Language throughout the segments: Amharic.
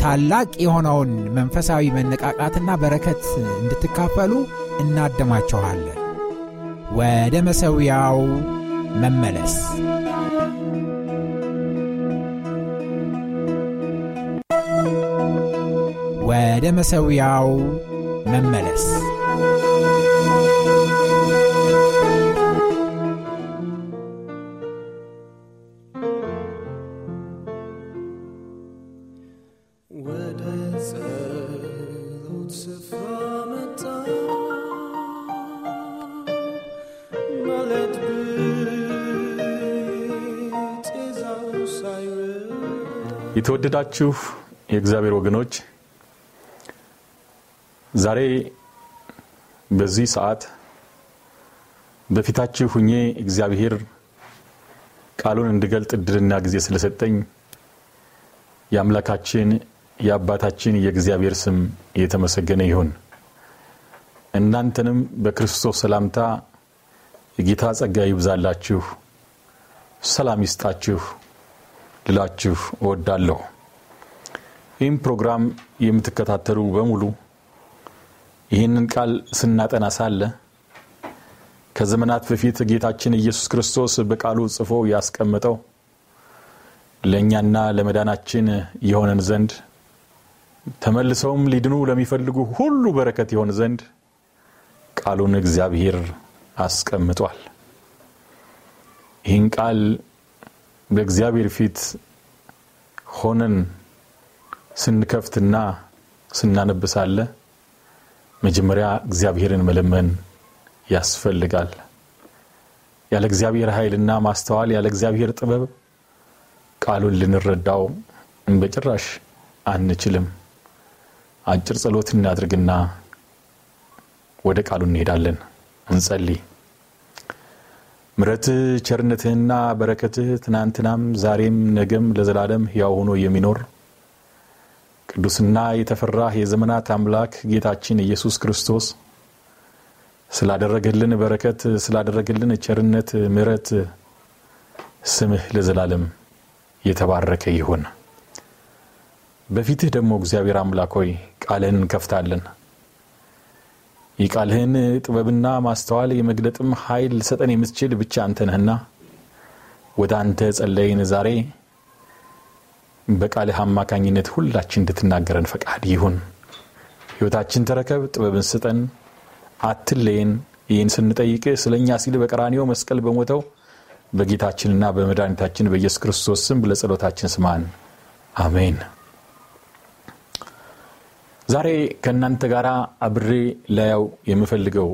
ታላቅ የሆነውን መንፈሳዊ መነቃቃትና በረከት እንድትካፈሉ እናደማችኋለን። ወደ መሠዊያው መመለስ ወደ መሠዊያው መመለስ የተወደዳችሁ የእግዚአብሔር ወገኖች ዛሬ በዚህ ሰዓት በፊታችሁ ሁኜ እግዚአብሔር ቃሉን እንድገልጥ እድልና ጊዜ ስለሰጠኝ የአምላካችን የአባታችን የእግዚአብሔር ስም የተመሰገነ ይሁን። እናንተንም በክርስቶስ ሰላምታ የጌታ ጸጋ ይብዛላችሁ፣ ሰላም ይስጣችሁ ልላችሁ እወዳለሁ። ይህም ፕሮግራም የምትከታተሉ በሙሉ ይህንን ቃል ስናጠና ሳለ ከዘመናት በፊት ጌታችን ኢየሱስ ክርስቶስ በቃሉ ጽፎ ያስቀመጠው ለእኛና ለመዳናችን የሆነን ዘንድ ተመልሰውም ሊድኑ ለሚፈልጉ ሁሉ በረከት የሆን ዘንድ ቃሉን እግዚአብሔር አስቀምጧል። ይህን ቃል በእግዚአብሔር ፊት ሆነን ስንከፍትና ስናነብሳለ መጀመሪያ እግዚአብሔርን መለመን ያስፈልጋል። ያለ እግዚአብሔር ኃይልና ማስተዋል፣ ያለ እግዚአብሔር ጥበብ ቃሉን ልንረዳው በጭራሽ አንችልም። አጭር ጸሎት እናድርግና ወደ ቃሉ እንሄዳለን። እንጸልይ። ምረትህ ቸርነትህና በረከትህ ትናንትናም ዛሬም ነገም ለዘላለም ሕያው ሆኖ የሚኖር ቅዱስና የተፈራህ የዘመናት አምላክ ጌታችን ኢየሱስ ክርስቶስ ስላደረገልን በረከት ስላደረገልን ቸርነት ምረት ስምህ ለዘላለም የተባረከ ይሁን። በፊትህ ደግሞ እግዚአብሔር አምላክ ሆይ ቃልህን እንከፍታለን። የቃልህን ጥበብና ማስተዋል የመግለጥም ኃይል ልሰጠን የምትችል ብቻ አንተ ነህና ወደ አንተ ጸለይን። ዛሬ በቃልህ አማካኝነት ሁላችን እንድትናገረን ፈቃድ ይሁን። ሕይወታችን ተረከብ፣ ጥበብን ስጠን፣ አትለየን። ይህን ስንጠይቅ ስለ እኛ ሲል በቀራኒዮ መስቀል በሞተው በጌታችንና በመድኃኒታችን በኢየሱስ ክርስቶስ ስም ለጸሎታችን ስማን፣ አሜን። ዛሬ ከእናንተ ጋር አብሬ ላያው የምፈልገው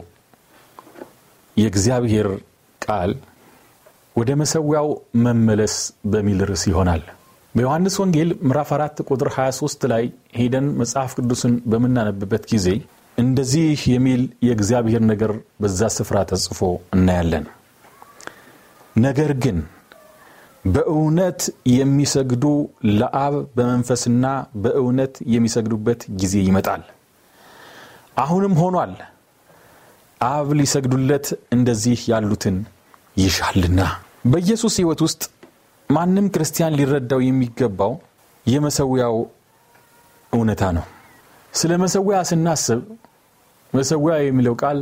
የእግዚአብሔር ቃል ወደ መሠዊያው መመለስ በሚል ርዕስ ይሆናል። በዮሐንስ ወንጌል ምዕራፍ 4 ቁጥር 23 ላይ ሄደን መጽሐፍ ቅዱስን በምናነብበት ጊዜ እንደዚህ የሚል የእግዚአብሔር ነገር በዛ ስፍራ ተጽፎ እናያለን። ነገር ግን በእውነት የሚሰግዱ ለአብ በመንፈስና በእውነት የሚሰግዱበት ጊዜ ይመጣል፣ አሁንም ሆኗል። አብ ሊሰግዱለት እንደዚህ ያሉትን ይሻልና። በኢየሱስ ሕይወት ውስጥ ማንም ክርስቲያን ሊረዳው የሚገባው የመሠዊያው እውነታ ነው። ስለ መሠዊያ ስናስብ መሠዊያ የሚለው ቃል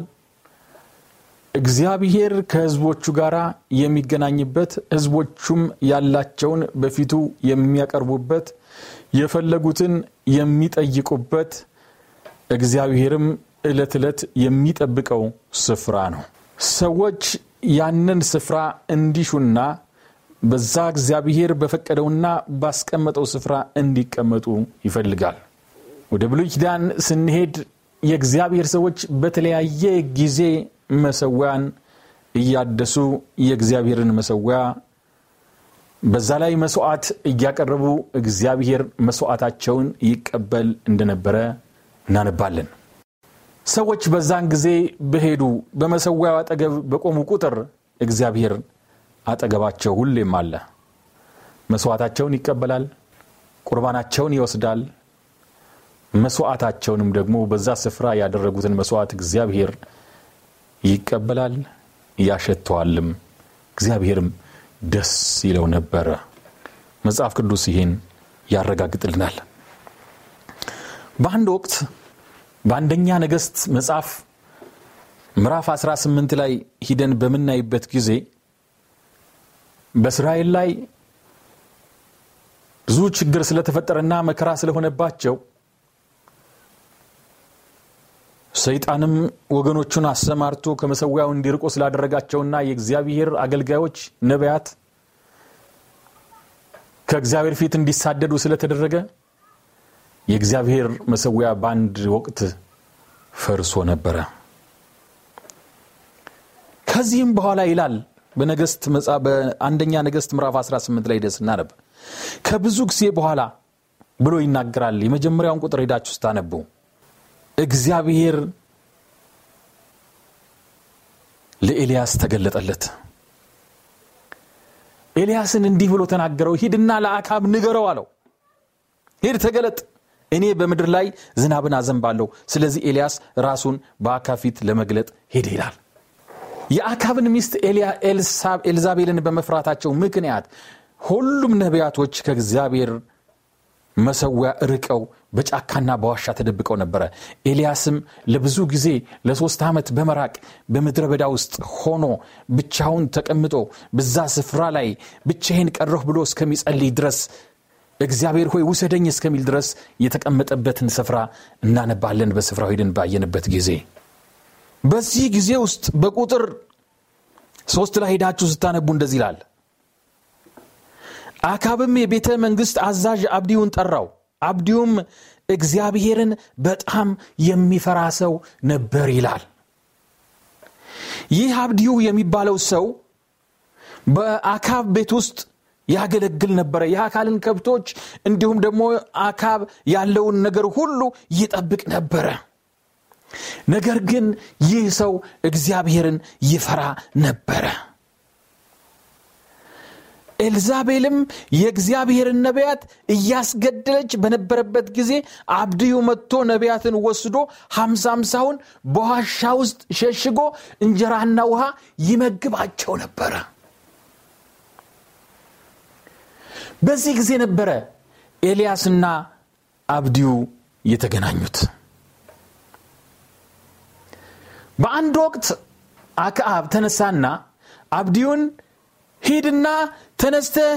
እግዚአብሔር ከሕዝቦቹ ጋር የሚገናኝበት ሕዝቦቹም ያላቸውን በፊቱ የሚያቀርቡበት የፈለጉትን የሚጠይቁበት እግዚአብሔርም ዕለት ዕለት የሚጠብቀው ስፍራ ነው። ሰዎች ያንን ስፍራ እንዲሹና በዛ እግዚአብሔር በፈቀደውና ባስቀመጠው ስፍራ እንዲቀመጡ ይፈልጋል። ወደ ብሉይ ኪዳን ስንሄድ የእግዚአብሔር ሰዎች በተለያየ ጊዜ መሰዊያን እያደሱ የእግዚአብሔርን መሰዊያ በዛ ላይ መስዋዕት እያቀረቡ እግዚአብሔር መስዋዕታቸውን ይቀበል እንደነበረ እናነባለን። ሰዎች በዛን ጊዜ በሄዱ በመሰዊያው አጠገብ በቆሙ ቁጥር እግዚአብሔር አጠገባቸው ሁሌም አለ። መስዋዕታቸውን ይቀበላል፣ ቁርባናቸውን ይወስዳል። መስዋዕታቸውንም ደግሞ በዛ ስፍራ ያደረጉትን መስዋዕት እግዚአብሔር ይቀበላል፣ ያሸተዋልም። እግዚአብሔርም ደስ ይለው ነበረ። መጽሐፍ ቅዱስ ይህን ያረጋግጥልናል። በአንድ ወቅት በአንደኛ ነገሥት መጽሐፍ ምዕራፍ 18 ላይ ሂደን በምናይበት ጊዜ በእስራኤል ላይ ብዙ ችግር ስለተፈጠረና መከራ ስለሆነባቸው ሰይጣንም ወገኖቹን አሰማርቶ ከመሰዊያው እንዲርቆ ስላደረጋቸውና የእግዚአብሔር አገልጋዮች ነቢያት ከእግዚአብሔር ፊት እንዲሳደዱ ስለተደረገ የእግዚአብሔር መሰዊያ በአንድ ወቅት ፈርሶ ነበረ። ከዚህም በኋላ ይላል በነገስት በአንደኛ ነገስት ምዕራፍ 18 ላይ ደስ እናነብ ከብዙ ጊዜ በኋላ ብሎ ይናገራል። የመጀመሪያውን ቁጥር ሄዳችሁ ስታነቡ እግዚአብሔር ለኤልያስ ተገለጠለት። ኤልያስን እንዲህ ብሎ ተናገረው፣ ሂድና ለአካብ ንገረው አለው። ሂድ ተገለጥ፣ እኔ በምድር ላይ ዝናብን አዘንባለሁ። ስለዚህ ኤልያስ ራሱን በአካብ ፊት ለመግለጥ ሄደ ይላል። የአካብን ሚስት ኤልዛቤልን በመፍራታቸው ምክንያት ሁሉም ነቢያቶች ከእግዚአብሔር መሰዊያ ርቀው በጫካና በዋሻ ተደብቀው ነበረ። ኤልያስም ለብዙ ጊዜ ለሶስት ዓመት በመራቅ በምድረ በዳ ውስጥ ሆኖ ብቻውን ተቀምጦ በዛ ስፍራ ላይ ብቻዬን ቀረሁ ብሎ እስከሚጸልይ ድረስ እግዚአብሔር ሆይ ውሰደኝ እስከሚል ድረስ የተቀመጠበትን ስፍራ እናነባለን። በስፍራው ሄደን ባየንበት ጊዜ በዚህ ጊዜ ውስጥ በቁጥር ሶስት ላይ ሄዳችሁ ስታነቡ እንደዚህ ይላል አካብም የቤተ መንግሥት አዛዥ አብዲውን ጠራው። አብዲውም እግዚአብሔርን በጣም የሚፈራ ሰው ነበር ይላል። ይህ አብዲዩ የሚባለው ሰው በአካብ ቤት ውስጥ ያገለግል ነበረ። የአካልን ከብቶች እንዲሁም ደግሞ አካብ ያለውን ነገር ሁሉ ይጠብቅ ነበረ። ነገር ግን ይህ ሰው እግዚአብሔርን ይፈራ ነበረ። ኤልዛቤልም የእግዚአብሔርን ነቢያት እያስገደለች በነበረበት ጊዜ አብድዩ መጥቶ ነቢያትን ወስዶ ሀምሳ ሀምሳውን በዋሻ ውስጥ ሸሽጎ እንጀራና ውሃ ይመግባቸው ነበረ። በዚህ ጊዜ ነበረ ኤልያስና አብድዩ የተገናኙት። በአንድ ወቅት አክአብ ተነሳና አብድዩን ሂድና ተነስተህ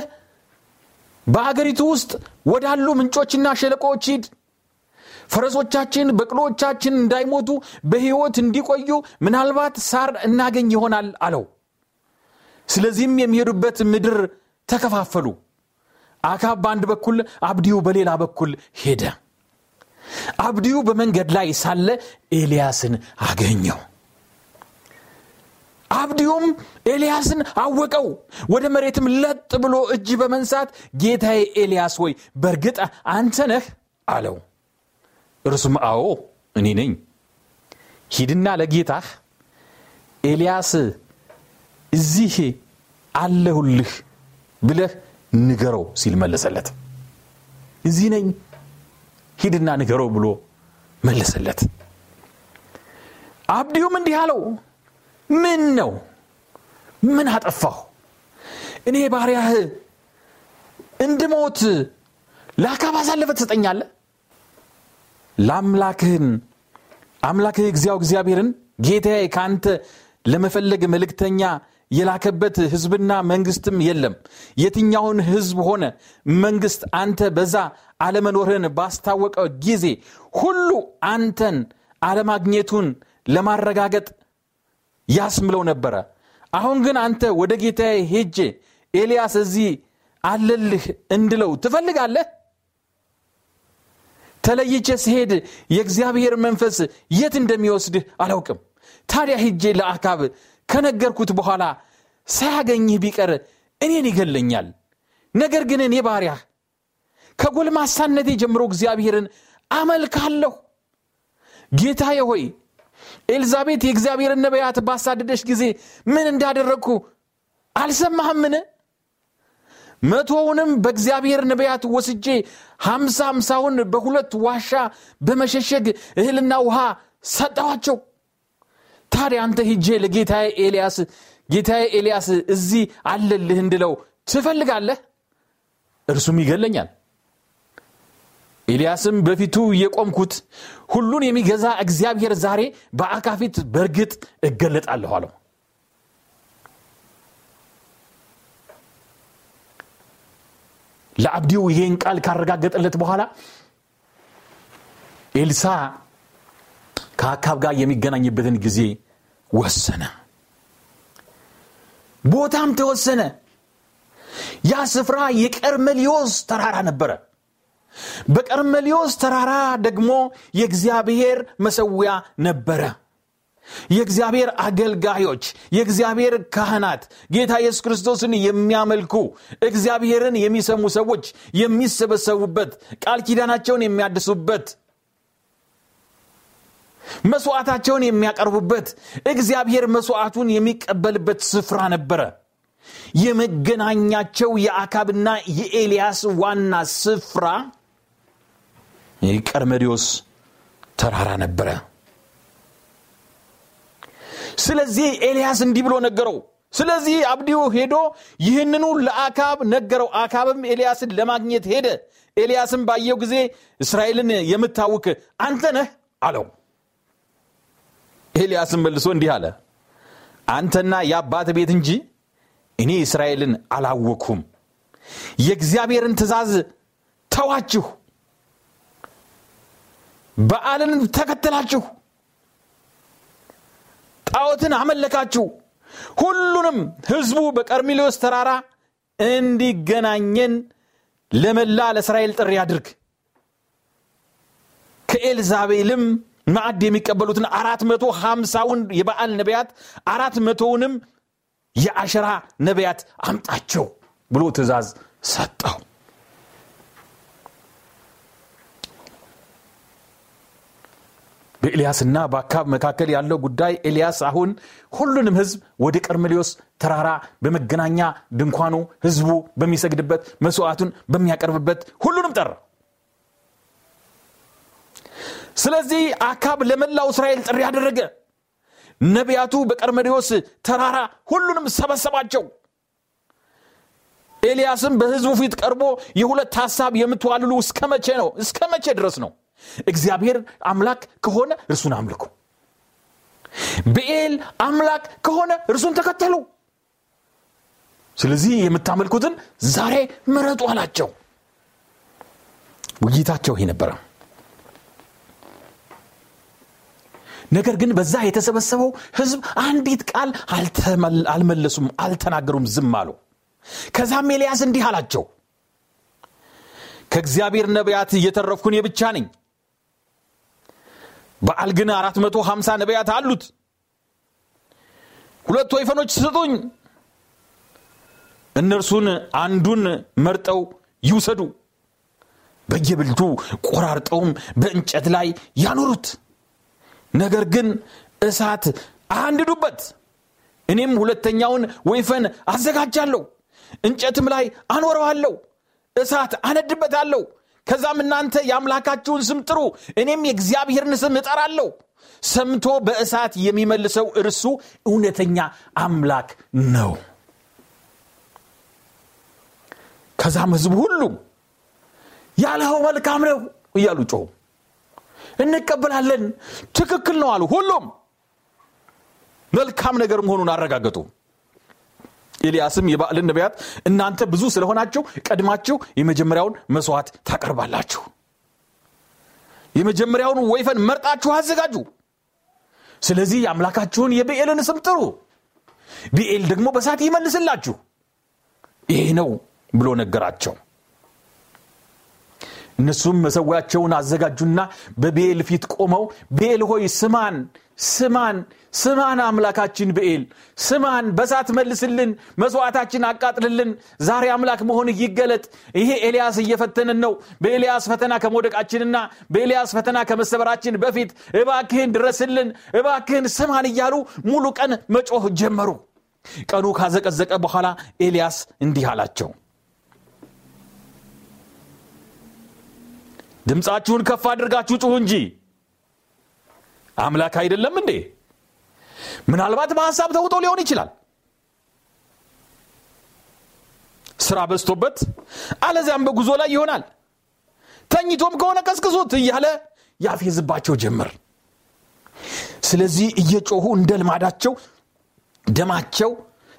በአገሪቱ ውስጥ ወዳሉ ምንጮችና ሸለቆዎች ሂድ። ፈረሶቻችን በቅሎቻችን እንዳይሞቱ በሕይወት እንዲቆዩ ምናልባት ሳር እናገኝ ይሆናል አለው። ስለዚህም የሚሄዱበት ምድር ተከፋፈሉ። አካብ በአንድ በኩል አብዲዩ በሌላ በኩል ሄደ። አብዲዩ በመንገድ ላይ ሳለ ኤልያስን አገኘው አብዲዩም ኤልያስን አወቀው። ወደ መሬትም ለጥ ብሎ እጅ በመንሳት ጌታዬ ኤልያስ ወይ በእርግጥ አንተ ነህ? አለው። እርሱም አዎ እኔ ነኝ። ሂድና ለጌታህ ኤልያስ እዚህ አለሁልህ ብለህ ንገረው ሲል መለሰለት። እዚህ ነኝ ሂድና ንገረው ብሎ መለሰለት። አብዲዩም እንዲህ አለው ምን ነው ምን አጠፋሁ? እኔ ባሪያህ እንድሞት ለአካብ አሳልፈ ትሰጠኛለ ለአምላክህን አምላክህ እግዚያው እግዚአብሔርን ጌታዬ ከአንተ ለመፈለግ መልእክተኛ የላከበት ህዝብና መንግስትም የለም። የትኛውን ህዝብ ሆነ መንግስት አንተ በዛ አለመኖርህን ባስታወቀ ጊዜ ሁሉ አንተን አለማግኘቱን ለማረጋገጥ ያስምለው ነበረ። አሁን ግን አንተ ወደ ጌታዬ ሄጄ ኤልያስ እዚህ አለልህ እንድለው ትፈልጋለህ? ተለይቼ ስሄድ የእግዚአብሔር መንፈስ የት እንደሚወስድህ አላውቅም። ታዲያ ሄጄ ለአካብ ከነገርኩት በኋላ ሳያገኝህ ቢቀር እኔን ይገለኛል። ነገር ግን እኔ ባሪያህ ከጎልማሳነቴ ጀምሮ እግዚአብሔርን አመልካለሁ። ጌታዬ ሆይ ኤልዛቤት የእግዚአብሔርን ነቢያት ባሳደደች ጊዜ ምን እንዳደረግኩ አልሰማህምን? መቶውንም በእግዚአብሔር ነቢያት ወስጄ ሀምሳ ሀምሳውን በሁለት ዋሻ በመሸሸግ እህልና ውሃ ሰጠዋቸው ታዲያ አንተ ሂጄ ለጌታዬ ኤልያስ ጌታዬ ኤልያስ እዚህ አለልህ እንድለው ትፈልጋለህ? እርሱም ይገለኛል ኤልያስም በፊቱ የቆምኩት ሁሉን የሚገዛ እግዚአብሔር ዛሬ በአካፊት በእርግጥ እገለጣለሁ አለው። ለአብዲው ይሄን ቃል ካረጋገጠለት በኋላ ኤልሳ ከአካብ ጋር የሚገናኝበትን ጊዜ ወሰነ። ቦታም ተወሰነ። ያ ስፍራ የቀርሜሊዮስ ተራራ ነበረ በቀርሜሊዮስ ተራራ ደግሞ የእግዚአብሔር መሰዊያ ነበረ። የእግዚአብሔር አገልጋዮች የእግዚአብሔር ካህናት ጌታ ኢየሱስ ክርስቶስን የሚያመልኩ እግዚአብሔርን የሚሰሙ ሰዎች የሚሰበሰቡበት ቃል ኪዳናቸውን የሚያድሱበት መስዋዕታቸውን የሚያቀርቡበት እግዚአብሔር መስዋዕቱን የሚቀበልበት ስፍራ ነበረ። የመገናኛቸው የአካብና የኤልያስ ዋና ስፍራ ቀርሜሎስ ተራራ ነበረ። ስለዚህ ኤልያስ እንዲህ ብሎ ነገረው። ስለዚህ አብዲዮ ሄዶ ይህንኑ ለአካብ ነገረው። አካብም ኤልያስን ለማግኘት ሄደ። ኤልያስም ባየው ጊዜ እስራኤልን የምታውክ አንተ ነህ አለው። ኤልያስም መልሶ እንዲህ አለ። አንተና የአባት ቤት እንጂ እኔ እስራኤልን አላወቅሁም የእግዚአብሔርን ትእዛዝ ተዋችሁ በዓልን ተከተላችሁ ጣዖትን አመለካችሁ ሁሉንም ህዝቡ በቀርሜሎስ ተራራ እንዲገናኘን ለመላ ለእስራኤል ጥሪ አድርግ። ከኤልዛቤልም ማዕድ የሚቀበሉትን አራት መቶ ሀምሳውን የበዓል ነቢያት አራት መቶውንም የአሸራ ነቢያት አምጣቸው ብሎ ትእዛዝ ሰጠው በኤልያስና በአካብ መካከል ያለው ጉዳይ ኤልያስ አሁን ሁሉንም ህዝብ ወደ ቀርሜሎስ ተራራ በመገናኛ ድንኳኑ ህዝቡ በሚሰግድበት መስዋዕቱን በሚያቀርብበት ሁሉንም ጠራ። ስለዚህ አካብ ለመላው እስራኤል ጥሪ ያደረገ ነቢያቱ በቀርሜሎስ ተራራ ሁሉንም ሰበሰባቸው። ኤልያስም በህዝቡ ፊት ቀርቦ የሁለት ሐሳብ የምትዋልሉ እስከ መቼ ነው? እስከ መቼ ድረስ ነው እግዚአብሔር አምላክ ከሆነ እርሱን አምልኩ። ብኤል አምላክ ከሆነ እርሱን ተከተሉ። ስለዚህ የምታመልኩትን ዛሬ ምረጡ አላቸው። ውይይታቸው ይህ ነበረ። ነገር ግን በዛ የተሰበሰበው ህዝብ አንዲት ቃል አልመለሱም አልተናገሩም ዝም አሉ። ከዛም ኤልያስ እንዲህ አላቸው። ከእግዚአብሔር ነቢያት እየተረፍኩን ብቻ ነኝ በዓል ግን 450 ነቢያት አሉት። ሁለት ወይፈኖች ስጡኝ። እነርሱን አንዱን መርጠው ይውሰዱ። በየብልቱ ቆራርጠውም በእንጨት ላይ ያኖሩት። ነገር ግን እሳት አንድዱበት እኔም ሁለተኛውን ወይፈን አዘጋጃለሁ። እንጨትም ላይ አኖረዋለሁ። እሳት አነድበታለሁ ከዛም እናንተ የአምላካችሁን ስም ጥሩ እኔም የእግዚአብሔርን ስም እጠራለሁ። ሰምቶ በእሳት የሚመልሰው እርሱ እውነተኛ አምላክ ነው። ከዛም ህዝቡ ሁሉም ያለኸው መልካም ነው እያሉ ጮሁ እንቀበላለን ትክክል ነው አሉ። ሁሉም መልካም ነገር መሆኑን አረጋገጡ ኤልያስም የባዕልን ነቢያት እናንተ ብዙ ስለሆናችሁ ቀድማችሁ የመጀመሪያውን መስዋዕት ታቀርባላችሁ የመጀመሪያውን ወይፈን መርጣችሁ አዘጋጁ ስለዚህ የአምላካችሁን የብኤልን ስም ጥሩ፣ ብኤል ደግሞ በሳት ይመልስላችሁ። ይሄ ነው ብሎ ነገራቸው። እነሱም መሰዊያቸውን አዘጋጁና በብኤል ፊት ቆመው ብኤል ሆይ ስማን ስማን ስማን አምላካችን ብኤል ስማን በሳት መልስልን መስዋዕታችን አቃጥልልን ዛሬ አምላክ መሆን ይገለጥ። ይሄ ኤልያስ እየፈተንን ነው። በኤልያስ ፈተና ከመውደቃችንና በኤልያስ ፈተና ከመሰበራችን በፊት እባክህን ድረስልን እባክህን ስማን እያሉ ሙሉ ቀን መጮህ ጀመሩ። ቀኑ ካዘቀዘቀ በኋላ ኤልያስ እንዲህ አላቸው ድምፃችሁን ከፍ አድርጋችሁ ጩሁ እንጂ። አምላክ አይደለም እንዴ? ምናልባት በሐሳብ ተውጦ ሊሆን ይችላል። ስራ በዝቶበት አለዚያም በጉዞ ላይ ይሆናል። ተኝቶም ከሆነ ቀስቅሱት እያለ ያፌዝባቸው ጀመር። ስለዚህ እየጮሁ እንደ ልማዳቸው ደማቸው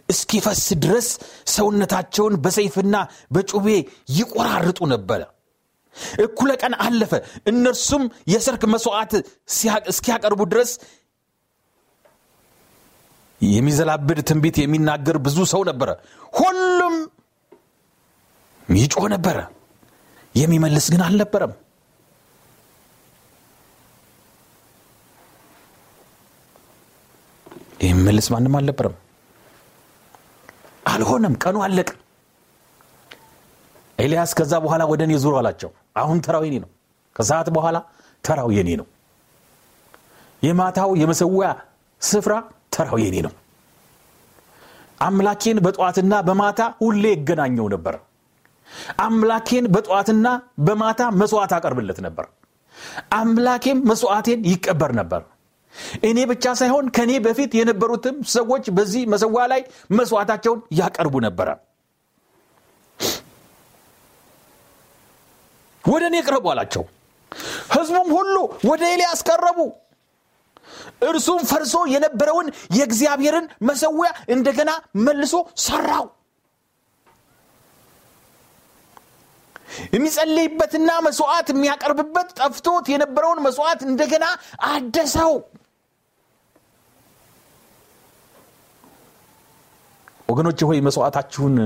እስኪፈስ ድረስ ሰውነታቸውን በሰይፍና በጩቤ ይቆራርጡ ነበረ እኩለ ቀን አለፈ። እነርሱም የሰርክ መስዋዕት እስኪያቀርቡ ድረስ የሚዘላብድ ትንቢት የሚናገር ብዙ ሰው ነበረ። ሁሉም ይጮህ ነበረ። የሚመልስ ግን አልነበረም። የሚመልስ ማንም አልነበረም። አልሆነም። ቀኑ አለቅ ኤልያስ ከዛ በኋላ ወደ እኔ ዙሩ አላቸው አሁን ተራው የኔ ነው። ከሰዓት በኋላ ተራው የኔ ነው። የማታው የመሰዊያ ስፍራ ተራው የኔ ነው። አምላኬን በጠዋትና በማታ ሁሌ ይገናኘው ነበር። አምላኬን በጠዋትና በማታ መስዋዕት አቀርብለት ነበር። አምላኬም መስዋዕቴን ይቀበር ነበር። እኔ ብቻ ሳይሆን ከእኔ በፊት የነበሩትም ሰዎች በዚህ መሰዋ ላይ መስዋዕታቸውን ያቀርቡ ነበረ ወደ እኔ ቅረቡ አላቸው። ህዝቡም ሁሉ ወደ ኤልያስ ቀረቡ። እርሱም ፈርሶ የነበረውን የእግዚአብሔርን መሰዊያ እንደገና መልሶ ሰራው የሚጸልይበትና መስዋዕት የሚያቀርብበት ጠፍቶት የነበረውን መስዋዕት እንደገና አደሰው። ወገኖች ሆይ መስዋዕታችሁን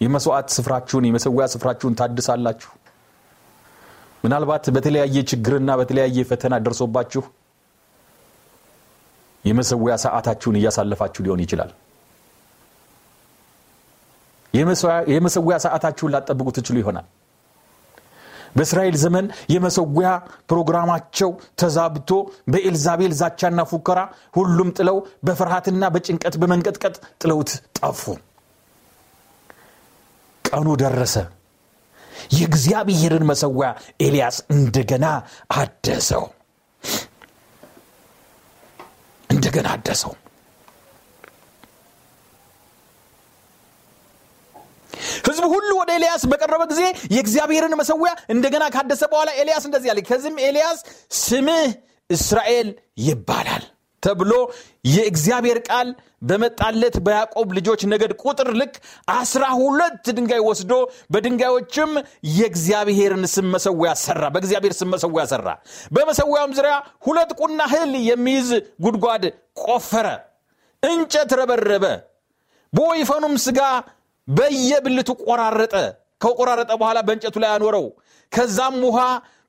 የመስዋዕት ስፍራችሁን የመሰዊያ ስፍራችሁን ታድሳላችሁ ምናልባት በተለያየ ችግርና በተለያየ ፈተና ደርሶባችሁ የመሰዊያ ሰዓታችሁን እያሳለፋችሁ ሊሆን ይችላል። የመሰዊያ ሰዓታችሁን ላጠብቁ ትችሉ ይሆናል። በእስራኤል ዘመን የመሰዊያ ፕሮግራማቸው ተዛብቶ በኤልዛቤል ዛቻና ፉከራ ሁሉም ጥለው በፍርሃትና በጭንቀት በመንቀጥቀጥ ጥለውት ጠፉ። ቀኑ ደረሰ የእግዚአብሔርን መሰዊያ ኤልያስ እንደገና አደሰው። እንደገና አደሰው። ህዝቡ ሁሉ ወደ ኤልያስ በቀረበ ጊዜ የእግዚአብሔርን መሰዊያ እንደገና ካደሰ በኋላ ኤልያስ እንደዚህ አለ። ከዚህም ኤልያስ ስምህ እስራኤል ይባላል ተብሎ የእግዚአብሔር ቃል በመጣለት በያዕቆብ ልጆች ነገድ ቁጥር ልክ አስራ ሁለት ድንጋይ ወስዶ በድንጋዮችም የእግዚአብሔርን ስም መሰዊያ ሰራ በእግዚአብሔር ስም መሰዊያ ሰራ። በመሰዊያውም ዙሪያ ሁለት ቁና እህል የሚይዝ ጉድጓድ ቆፈረ እንጨት ረበረበ በወይፈኑም ስጋ በየብልቱ ቆራረጠ። ከቆራረጠ በኋላ በእንጨቱ ላይ አኖረው። ከዛም ውሃ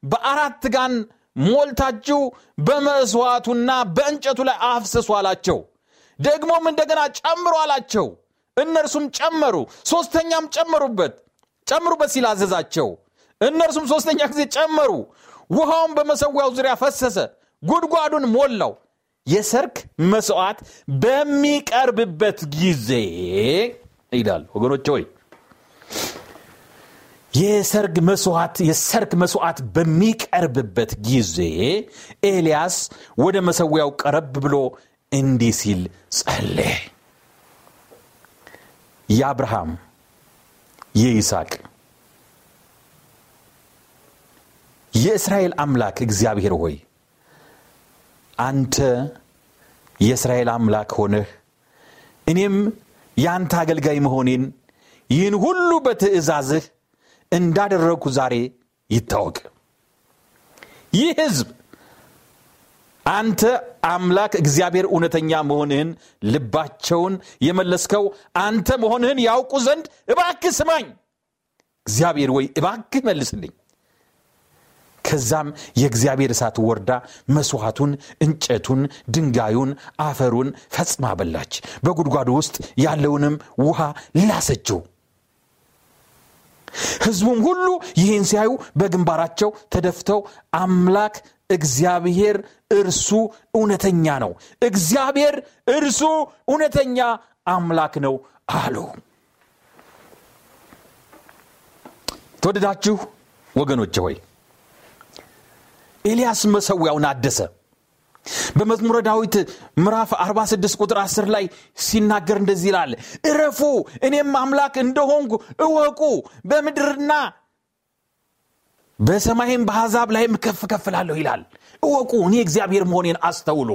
በአራት ጋን ሞልታችሁ በመስዋዕቱና በእንጨቱ ላይ አፍስሱ አላቸው። ደግሞም እንደገና ጨምሮ አላቸው። እነርሱም ጨመሩ ሶስተኛም ጨመሩበት ጨምሩበት ሲል አዘዛቸው። እነርሱም ሶስተኛ ጊዜ ጨመሩ ውሃውን በመሰዊያው ዙሪያ ፈሰሰ ጉድጓዱን ሞላው። የሰርክ መስዋዕት በሚቀርብበት ጊዜ ይላል። ወገኖች ሆይ የሰርግ መስዋዕት የሰርክ መስዋዕት በሚቀርብበት ጊዜ ኤልያስ ወደ መሰዊያው ቀረብ ብሎ እንዲህ ሲል ጸለየ። የአብርሃም የይስሐቅ የእስራኤል አምላክ እግዚአብሔር ሆይ አንተ የእስራኤል አምላክ ሆነህ እኔም የአንተ አገልጋይ መሆኔን ይህን ሁሉ በትእዛዝህ እንዳደረግኩ ዛሬ ይታወቅ። ይህ ህዝብ አንተ አምላክ እግዚአብሔር እውነተኛ መሆንህን ልባቸውን የመለስከው አንተ መሆንህን ያውቁ ዘንድ እባክህ ስማኝ። እግዚአብሔር ወይ እባክህ መልስልኝ። ከዛም የእግዚአብሔር እሳት ወርዳ መስዋዕቱን እንጨቱን ድንጋዩን አፈሩን ፈጽማ በላች። በጉድጓዱ ውስጥ ያለውንም ውሃ ላሰችው ህዝቡም ሁሉ ይህን ሲያዩ በግንባራቸው ተደፍተው አምላክ እግዚአብሔር እርሱ እውነተኛ ነው። እግዚአብሔር እርሱ እውነተኛ አምላክ ነው አሉ። ተወደዳችሁ ወገኖች ሆይ ኤልያስ መሰዊያውን አደሰ በመዝሙረ ዳዊት ምዕራፍ 46 ቁጥር 10 ላይ ሲናገር እንደዚህ ይላል እረፉ! እኔም አምላክ እንደሆንኩ እወቁ! በምድርና በሰማይም በአሕዛብ ላይም ከፍ ከፍላለሁ ይላል። እወቁ! እኔ እግዚአብሔር መሆኔን አስተውሉ።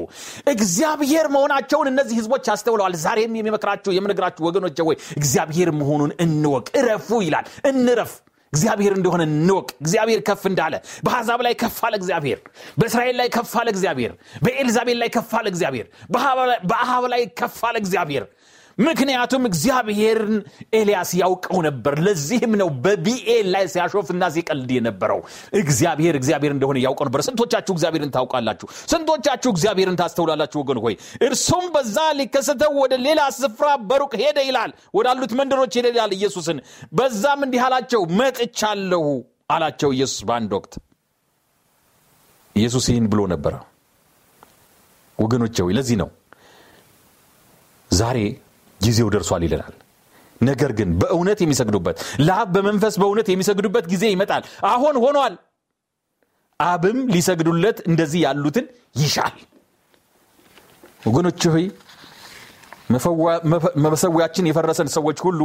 እግዚአብሔር መሆናቸውን እነዚህ ህዝቦች አስተውለዋል። ዛሬም የሚመክራችሁ የምነግራችሁ ወገኖች ወይ እግዚአብሔር መሆኑን እንወቅ። እረፉ ይላል። እንረፍ እግዚአብሔር እንደሆነ እንወቅ። እግዚአብሔር ከፍ እንዳለ በአሕዛብ ላይ ከፍ አለ እግዚአብሔር በእስራኤል ላይ ከፍ አለ እግዚአብሔር በኤልዛቤል ላይ ከፍ አለ እግዚአብሔር በአሃብ ላይ ከፍ አለ እግዚአብሔር ምክንያቱም እግዚአብሔርን ኤልያስ ያውቀው ነበር። ለዚህም ነው በቢኤል ላይ ሲያሾፍና ሲቀልድ የነበረው። እግዚአብሔር እግዚአብሔር እንደሆነ ያውቀው ነበር። ስንቶቻችሁ እግዚአብሔርን ታውቃላችሁ? ስንቶቻችሁ እግዚአብሔርን ታስተውላላችሁ? ወገን ሆይ እርሱም በዛ ሊከሰተው ወደ ሌላ ስፍራ በሩቅ ሄደ ይላል። ወዳሉት መንደሮች ሄደ ይላል ኢየሱስን። በዛም እንዲህ አላቸው መጥቻለሁ አላቸው ኢየሱስ በአንድ ወቅት። ኢየሱስ ይህን ብሎ ነበረ። ወገኖች ሆይ ለዚህ ነው ዛሬ ጊዜው ደርሷል ይለናል። ነገር ግን በእውነት የሚሰግዱበት ለአብ በመንፈስ በእውነት የሚሰግዱበት ጊዜ ይመጣል። አሁን ሆኗል። አብም ሊሰግዱለት እንደዚህ ያሉትን ይሻል። ወገኖች ሆይ መሰዊያችን የፈረሰን ሰዎች ሁሉ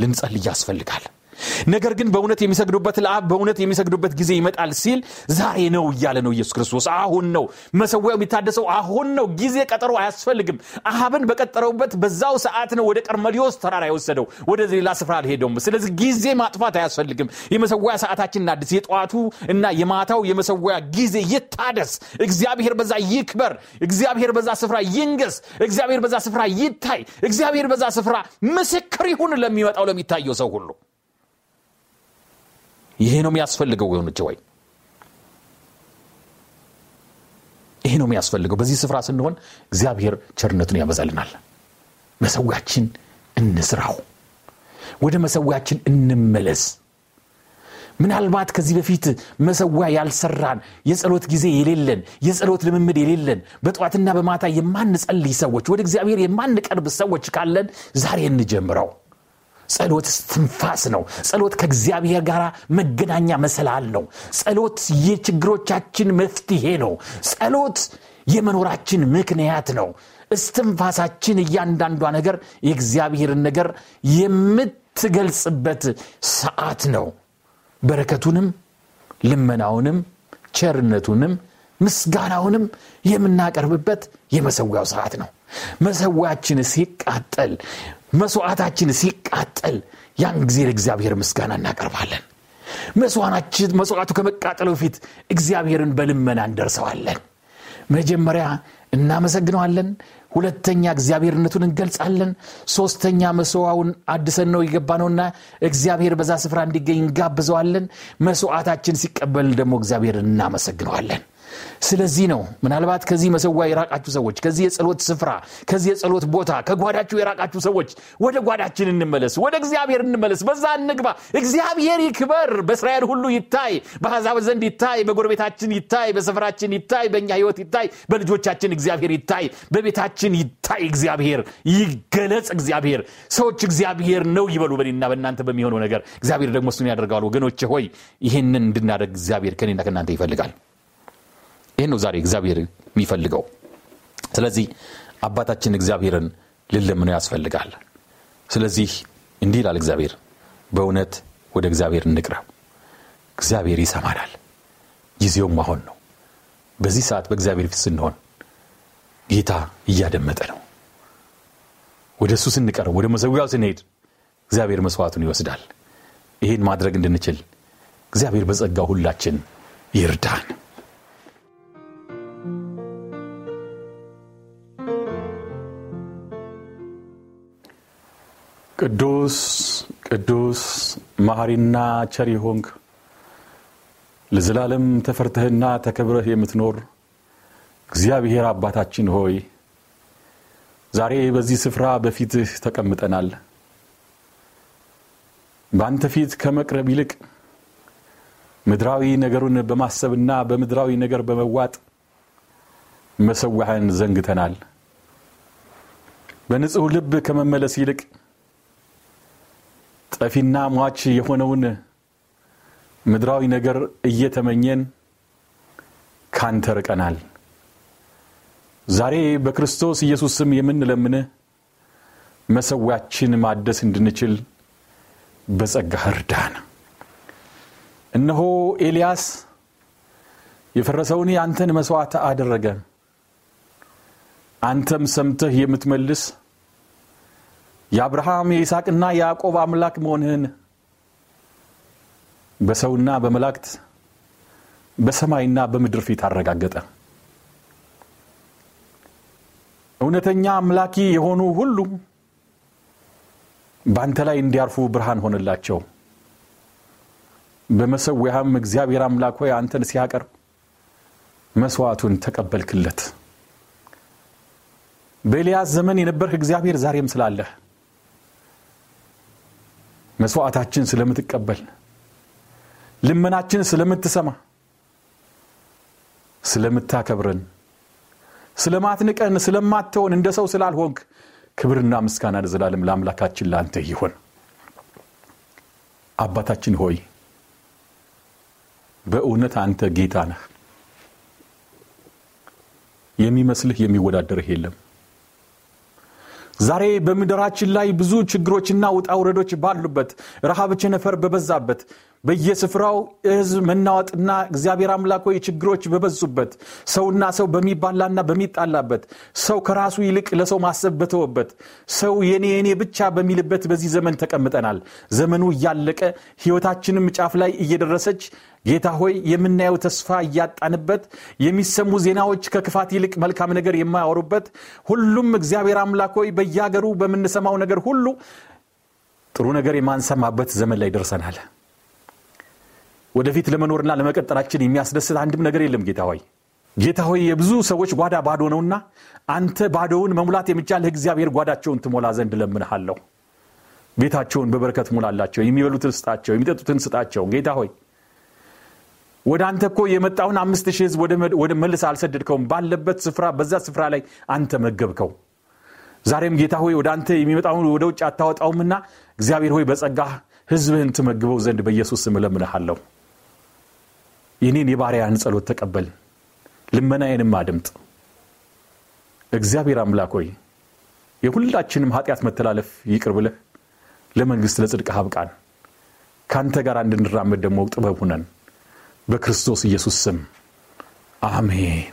ልንጸልይ ያስፈልጋል ነገር ግን በእውነት የሚሰግዱበት ለአብ በእውነት የሚሰግዱበት ጊዜ ይመጣል ሲል ዛሬ ነው እያለ ነው ኢየሱስ ክርስቶስ። አሁን ነው መሰዊያው የሚታደሰው። አሁን ነው ጊዜ ቀጠሮ አያስፈልግም። አብን በቀጠረውበት በዛው ሰዓት ነው ወደ ቀርመሊዮስ ተራራ የወሰደው። ወደ ሌላ ስፍራ አልሄደውም። ስለዚህ ጊዜ ማጥፋት አያስፈልግም። የመሰዊያ ሰዓታችን እናድስ የጠዋቱ እና የማታው የመሰዊያ ጊዜ ይታደስ። እግዚአብሔር በዛ ይክበር። እግዚአብሔር በዛ ስፍራ ይንገስ። እግዚአብሔር በዛ ስፍራ ይታይ። እግዚአብሔር በዛ ስፍራ ምስክር ይሁን ለሚመጣው ለሚታየው ሰው ሁሉ ይሄ ነው የሚያስፈልገው ወገኖች ወይ ይሄ ነው የሚያስፈልገው። በዚህ ስፍራ ስንሆን እግዚአብሔር ቸርነቱን ያበዛልናል። መሰዊያችን እንስራው ወደ መሰዊያችን እንመለስ። ምናልባት ከዚህ በፊት መሰዊያ ያልሰራን የጸሎት ጊዜ የሌለን የጸሎት ልምምድ የሌለን በጠዋትና በማታ የማንጸልይ ሰዎች ወደ እግዚአብሔር የማንቀርብ ሰዎች ካለን ዛሬ እንጀምረው ጸሎት ትንፋስ ነው። ጸሎት ከእግዚአብሔር ጋር መገናኛ መሰላል ነው። ጸሎት የችግሮቻችን መፍትሄ ነው። ጸሎት የመኖራችን ምክንያት ነው። እስትንፋሳችን እያንዳንዷ ነገር የእግዚአብሔርን ነገር የምትገልጽበት ሰዓት ነው። በረከቱንም ልመናውንም ቸርነቱንም ምስጋናውንም የምናቀርብበት የመሰዊያው ሰዓት ነው። መሰዊያችን ሲቃጠል መስዋዕታችን ሲቃጠል ያን ጊዜ ለእግዚአብሔር ምስጋና እናቀርባለን። መስዋዕቱ ከመቃጠሉ በፊት እግዚአብሔርን በልመና እንደርሰዋለን። መጀመሪያ እናመሰግነዋለን። ሁለተኛ እግዚአብሔርነቱን እንገልጻለን። ሶስተኛ መስዋውን አድሰን ነው የገባ ነውና እግዚአብሔር በዛ ስፍራ እንዲገኝ እንጋብዘዋለን። መስዋዕታችን ሲቀበል ደግሞ እግዚአብሔር እናመሰግነዋለን ስለዚህ ነው ምናልባት ከዚህ መሰዋ የራቃችሁ ሰዎች ከዚህ የጸሎት ስፍራ ከዚህ የጸሎት ቦታ ከጓዳችሁ የራቃችሁ ሰዎች ወደ ጓዳችን እንመለስ ወደ እግዚአብሔር እንመለስ። በዛ እንግባ። እግዚአብሔር ይክበር። በእስራኤል ሁሉ ይታይ በአሕዛብ ዘንድ ይታይ በጎረቤታችን ይታይ በሰፈራችን ይታይ በእኛ ህይወት ይታይ በልጆቻችን እግዚአብሔር ይታይ በቤታችን ይታይ። እግዚአብሔር ይገለጽ። እግዚአብሔር ሰዎች እግዚአብሔር ነው ይበሉ። በኔና በእናንተ በሚሆነው ነገር እግዚአብሔር ደግሞ እሱን ያደርገዋል ወገኖች ሆይ ይህንን እንድናደርግ እግዚአብሔር ከኔና ከእናንተ ይፈልጋል ይህን ነው ዛሬ እግዚአብሔር የሚፈልገው። ስለዚህ አባታችን እግዚአብሔርን ልለምነው ያስፈልጋል። ስለዚህ እንዲህ ይላል እግዚአብሔር በእውነት ወደ እግዚአብሔር እንቅረብ። እግዚአብሔር ይሰማናል። ጊዜውም አሁን ነው። በዚህ ሰዓት በእግዚአብሔር ፊት ስንሆን ጌታ እያደመጠ ነው። ወደ እሱ ስንቀርብ ወደ መሰዊያው ስንሄድ እግዚአብሔር መስዋዕቱን ይወስዳል። ይህን ማድረግ እንድንችል እግዚአብሔር በጸጋው ሁላችን ይርዳን ቅዱስ ቅዱስ መሐሪና ቸር ሆንክ ለዘላለም ተፈርተህና ተከብረህ የምትኖር እግዚአብሔር አባታችን ሆይ ዛሬ በዚህ ስፍራ በፊትህ ተቀምጠናል። በአንተ ፊት ከመቅረብ ይልቅ ምድራዊ ነገሩን በማሰብና በምድራዊ ነገር በመዋጥ መሰዋህን ዘንግተናል። በንጹሕ ልብ ከመመለስ ይልቅ ጠፊና ሟች የሆነውን ምድራዊ ነገር እየተመኘን ካንተ ርቀናል። ዛሬ በክርስቶስ ኢየሱስ ስም የምንለምንህ መሰዊያችን ማደስ እንድንችል በጸጋህ እርዳን። እነሆ ኤልያስ የፈረሰውን የአንተን መሥዋዕት አደረገ። አንተም ሰምተህ የምትመልስ የአብርሃም የይስሐቅና የያዕቆብ አምላክ መሆንህን በሰውና በመላእክት በሰማይና በምድር ፊት አረጋገጠ። እውነተኛ አምላኪ የሆኑ ሁሉ በአንተ ላይ እንዲያርፉ ብርሃን ሆነላቸው። በመሰዊያህም እግዚአብሔር አምላክ ሆይ አንተን ሲያቀርብ መስዋዕቱን ተቀበልክለት። በኤልያስ ዘመን የነበርህ እግዚአብሔር ዛሬም ስላለህ መስዋዕታችን ስለምትቀበል ልመናችን ስለምትሰማ ስለምታከብረን ስለማትንቀን ስለማትሆን እንደ ሰው ስላልሆንክ ክብርና ምስጋና ለዘላለም ለአምላካችን ለአንተ ይሆን። አባታችን ሆይ በእውነት አንተ ጌታ ነህ። የሚመስልህ የሚወዳደርህ የለም። ዛሬ በምድራችን ላይ ብዙ ችግሮችና ውጣ ውረዶች ባሉበት ረሃብ፣ ቸነፈር በበዛበት በየስፍራው ሕዝብ መናወጥና እግዚአብሔር አምላክ ሆይ ችግሮች በበዙበት ሰውና ሰው በሚባላና በሚጣላበት ሰው ከራሱ ይልቅ ለሰው ማሰብ በተወበት ሰው የኔ የኔ ብቻ በሚልበት በዚህ ዘመን ተቀምጠናል። ዘመኑ እያለቀ ሕይወታችንም ጫፍ ላይ እየደረሰች ጌታ ሆይ የምናየው ተስፋ እያጣንበት የሚሰሙ ዜናዎች ከክፋት ይልቅ መልካም ነገር የማያወሩበት ሁሉም እግዚአብሔር አምላክ ሆይ በየሀገሩ በምንሰማው ነገር ሁሉ ጥሩ ነገር የማንሰማበት ዘመን ላይ ደርሰናል። ወደፊት ለመኖርና ለመቀጠላችን የሚያስደስት አንድም ነገር የለም። ጌታ ሆይ ጌታ ሆይ የብዙ ሰዎች ጓዳ ባዶ ነውና አንተ ባዶውን መሙላት የሚቻልህ እግዚአብሔር ጓዳቸውን ትሞላ ዘንድ ለምንሃለሁ። ቤታቸውን በበረከት ሙላላቸው። የሚበሉትን ስጣቸው፣ የሚጠጡትን ስጣቸው። ጌታ ሆይ ወደ አንተ እኮ የመጣውን አምስት ሺህ ህዝብ ወደ መልስ አልሰደድከውም። ባለበት ስፍራ በዛ ስፍራ ላይ አንተ መገብከው። ዛሬም ጌታ ሆይ ወደ አንተ የሚመጣውን ወደ ውጭ አታወጣውምና እግዚአብሔር ሆይ በጸጋህ ህዝብህን ትመግበው ዘንድ በኢየሱስ ስም እለምንሃለሁ። የኔን የባሪያህን ጸሎት ተቀበል፣ ልመናዬንም አድምጥ። እግዚአብሔር አምላክ ሆይ የሁላችንም ኃጢአት መተላለፍ ይቅር ብለህ ለመንግሥት ለጽድቅህ አብቃን። ከአንተ ጋር እንድንራመድ ደግሞ ጥበብ ሁነን በክርስቶስ ኢየሱስ ስም አሜን።